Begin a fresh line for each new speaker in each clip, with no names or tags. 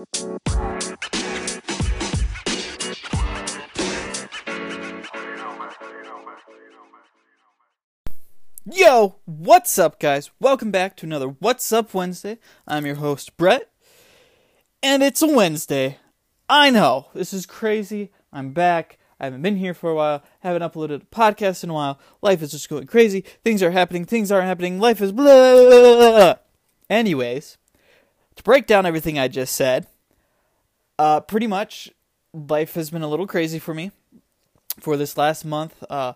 Yo, what's up, guys? Welcome back to another What's Up Wednesday. I'm your host, Brett, and it's a Wednesday. I know, this is crazy. I'm back. I haven't been here for a while, haven't uploaded a podcast in a while. Life is just going crazy. Things are happening, things aren't happening. Life is blah. Anyways, to break down everything I just said, uh, pretty much life has been a little crazy for me for this last month. Uh,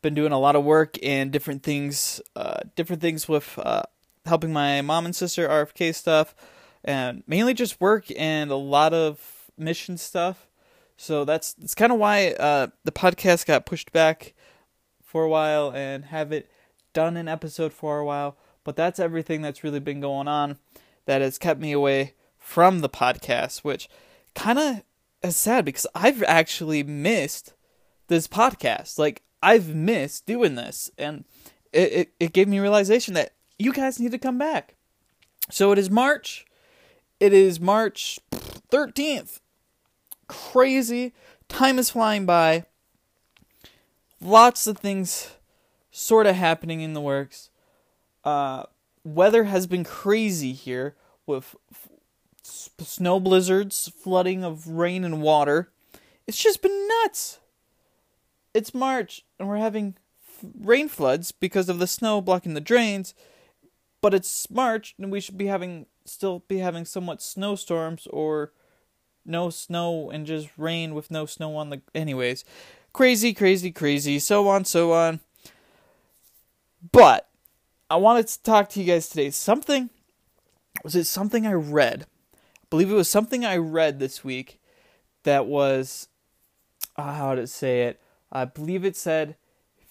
been doing a lot of work and different things, uh, different things with uh, helping my mom and sister RFK stuff, and mainly just work and a lot of mission stuff. So that's that's kind of why uh, the podcast got pushed back for a while and have it done an episode for a while. But that's everything that's really been going on that has kept me away from the podcast, which kind of sad because I've actually missed this podcast. Like I've missed doing this, and it, it, it gave me realization that you guys need to come back. So it is March. It is March 13th. Crazy. Time is flying by. Lots of things sort of happening in the works. Uh, weather has been crazy here with snow blizzards, flooding of rain and water. It's just been nuts it's March and we're having rain floods because of the snow blocking the drains, but it's March and we should be having still be having somewhat snowstorms or no snow and just rain with no snow on the anyways. Crazy, crazy, crazy, so on, so on. But I wanted to talk to you guys today. Something was it something I read? Believe it was something I read this week that was uh, how it say it? I believe it said,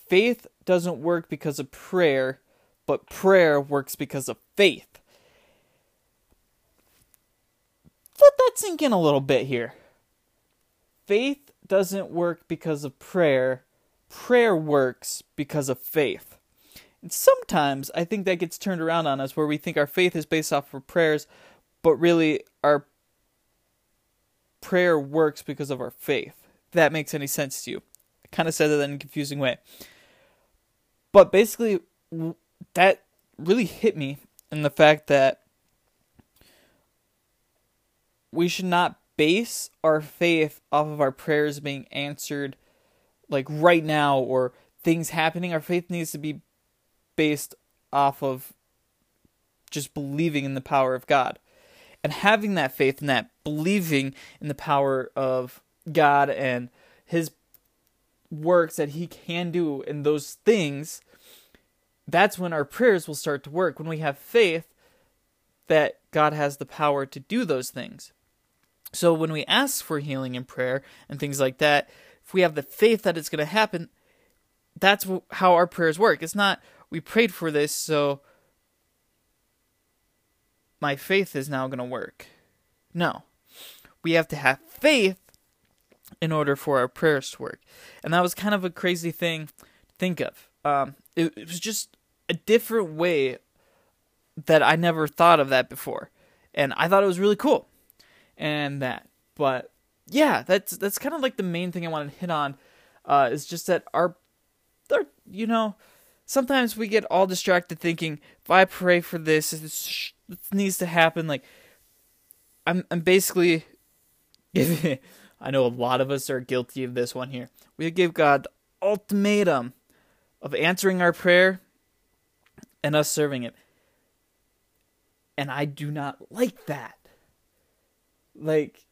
faith doesn't work because of prayer, but prayer works because of faith. Let that sink in a little bit here. Faith doesn't work because of prayer, prayer works because of faith. And sometimes I think that gets turned around on us where we think our faith is based off of prayers, but really our prayer works because of our faith. If that makes any sense to you I kind of said that in a confusing way. But basically, that really hit me in the fact that we should not base our faith off of our prayers being answered like right now or things happening. Our faith needs to be based off of just believing in the power of God. And having that faith and that believing in the power of God and his works that he can do in those things, that's when our prayers will start to work. When we have faith that God has the power to do those things. So when we ask for healing in prayer and things like that, if we have the faith that it's going to happen, that's how our prayers work. It's not we prayed for this, so my faith is now going to work. No. We have to have faith in order for our prayers to work. And that was kind of a crazy thing to think of. Um, it, it was just a different way that I never thought of that before. And I thought it was really cool. And that. But yeah, that's that's kind of like the main thing I wanted to hit on. Uh, is just that our, our you know, sometimes we get all distracted thinking if I pray for this, this, needs to happen. Like, I'm I'm basically I know a lot of us are guilty of this one here. We give God ultimatum of answering our prayer and us serving it. And I do not like that. Like,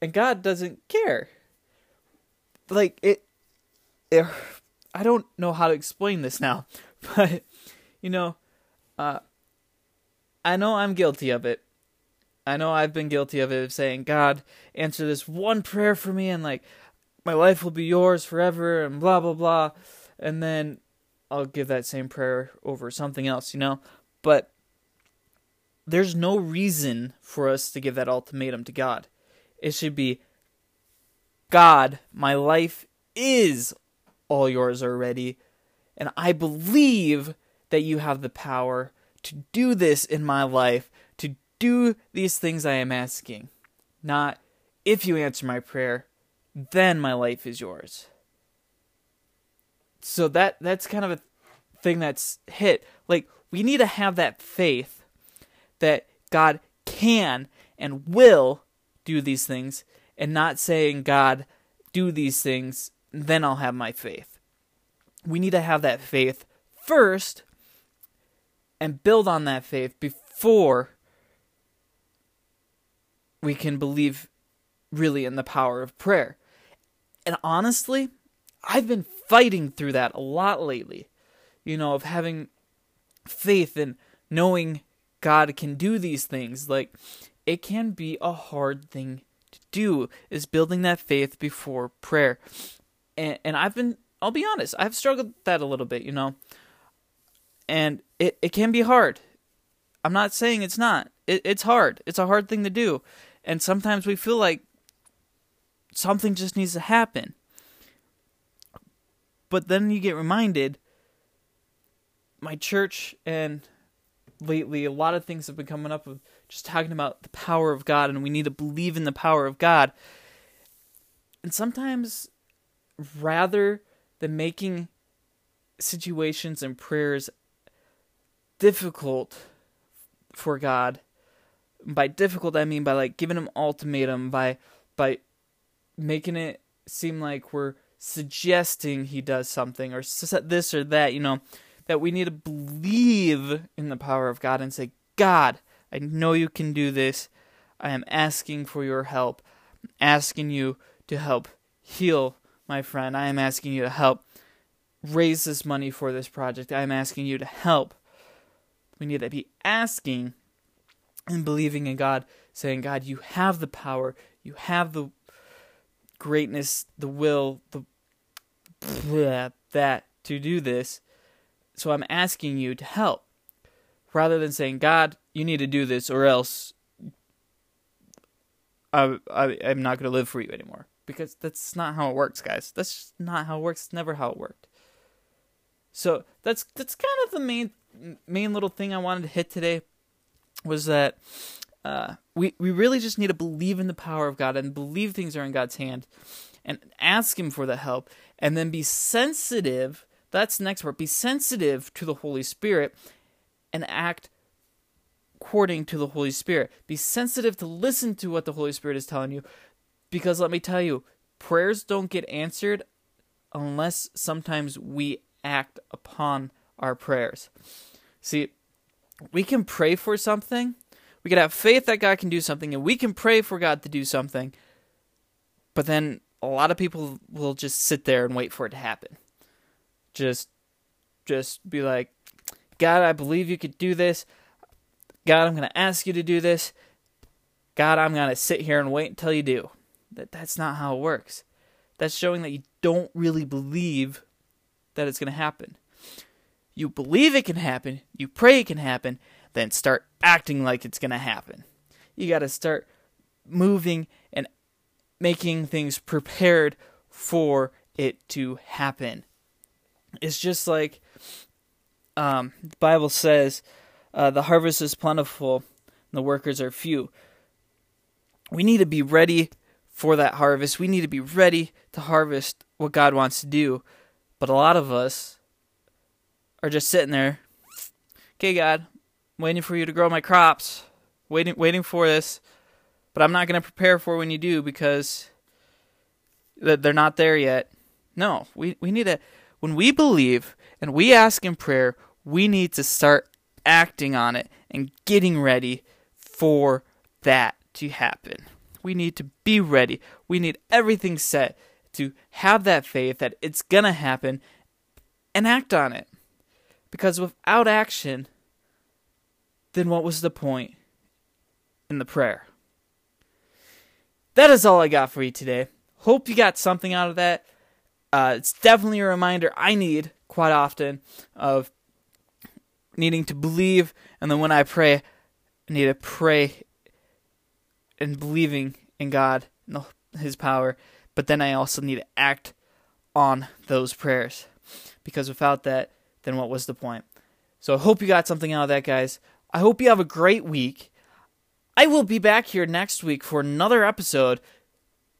and God doesn't care. Like, it, it I don't know how to explain this now, but, you know, uh, I know I'm guilty of it I know I've been guilty of it of saying, God, answer this one prayer for me and like my life will be yours forever and blah blah blah. And then I'll give that same prayer over something else, you know? But there's no reason for us to give that ultimatum to God. It should be God, my life is all yours already, and I believe that you have the power to do this in my life to do these things I am asking, not if you answer my prayer, then my life is yours. So that that's kind of a thing that's hit. Like we need to have that faith that God can and will do these things and not saying God do these things then I'll have my faith. We need to have that faith first and build on that faith before we can believe really in the power of prayer. And honestly, I've been fighting through that a lot lately. You know, of having faith and knowing God can do these things. Like, it can be a hard thing to do, is building that faith before prayer. And, and I've been, I'll be honest, I've struggled with that a little bit, you know. And it, it can be hard. I'm not saying it's not. It, it's hard. It's a hard thing to do. And sometimes we feel like something just needs to happen. But then you get reminded my church and lately a lot of things have been coming up of just talking about the power of God and we need to believe in the power of God. And sometimes rather than making situations and prayers difficult for God, by difficult I mean by like giving him ultimatum, by by making it seem like we're suggesting he does something or this or that, you know, that we need to believe in the power of God and say, God, I know you can do this. I am asking for your help. I'm asking you to help heal my friend. I am asking you to help raise this money for this project. I am asking you to help. We need to be asking and believing in God, saying, God, you have the power, you have the greatness, the will, the that to do this. So I'm asking you to help. Rather than saying, God, you need to do this or else I, I, I'm not going to live for you anymore. Because that's not how it works, guys. That's just not how it works. It's never how it worked. So that's that's kind of the main main little thing I wanted to hit today was that uh, we we really just need to believe in the power of God and believe things are in God's hand, and ask Him for the help, and then be sensitive. That's the next part. Be sensitive to the Holy Spirit, and act according to the Holy Spirit. Be sensitive to listen to what the Holy Spirit is telling you, because let me tell you, prayers don't get answered unless sometimes we act upon our prayers. See, we can pray for something we can have faith that God can do something, and we can pray for God to do something. But then a lot of people will just sit there and wait for it to happen. Just, just be like, God, I believe you could do this. God, I'm going to ask you to do this. God, I'm going to sit here and wait until you do. That that's not how it works. That's showing that you don't really believe that it's going to happen. You believe it can happen, you pray it can happen, then start acting like it's going to happen. You got to start moving and making things prepared for it to happen. It's just like um, the Bible says uh, the harvest is plentiful and the workers are few. We need to be ready for that harvest. We need to be ready to harvest what God wants to do. But a lot of us are just sitting there. Okay, God, waiting for you to grow my crops, waiting waiting for this, but I'm not going to prepare for when you do because they're not there yet. No, we we need to when we believe and we ask in prayer, we need to start acting on it and getting ready for that to happen. We need to be ready. We need everything set to have that faith that it's going to happen and act on it. Because without action, then what was the point in the prayer? That is all I got for you today. Hope you got something out of that. Uh, it's definitely a reminder I need quite often of needing to believe, and then when I pray, I need to pray and believing in God and His power, but then I also need to act on those prayers. Because without that, then what was the point? So I hope you got something out of that, guys. I hope you have a great week. I will be back here next week for another episode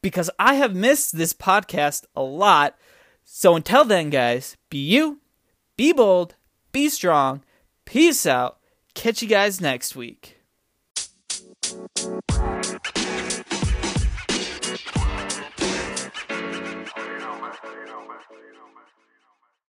because I have missed this podcast a lot. So until then, guys, be you, be bold, be strong. Peace out. Catch you guys next week.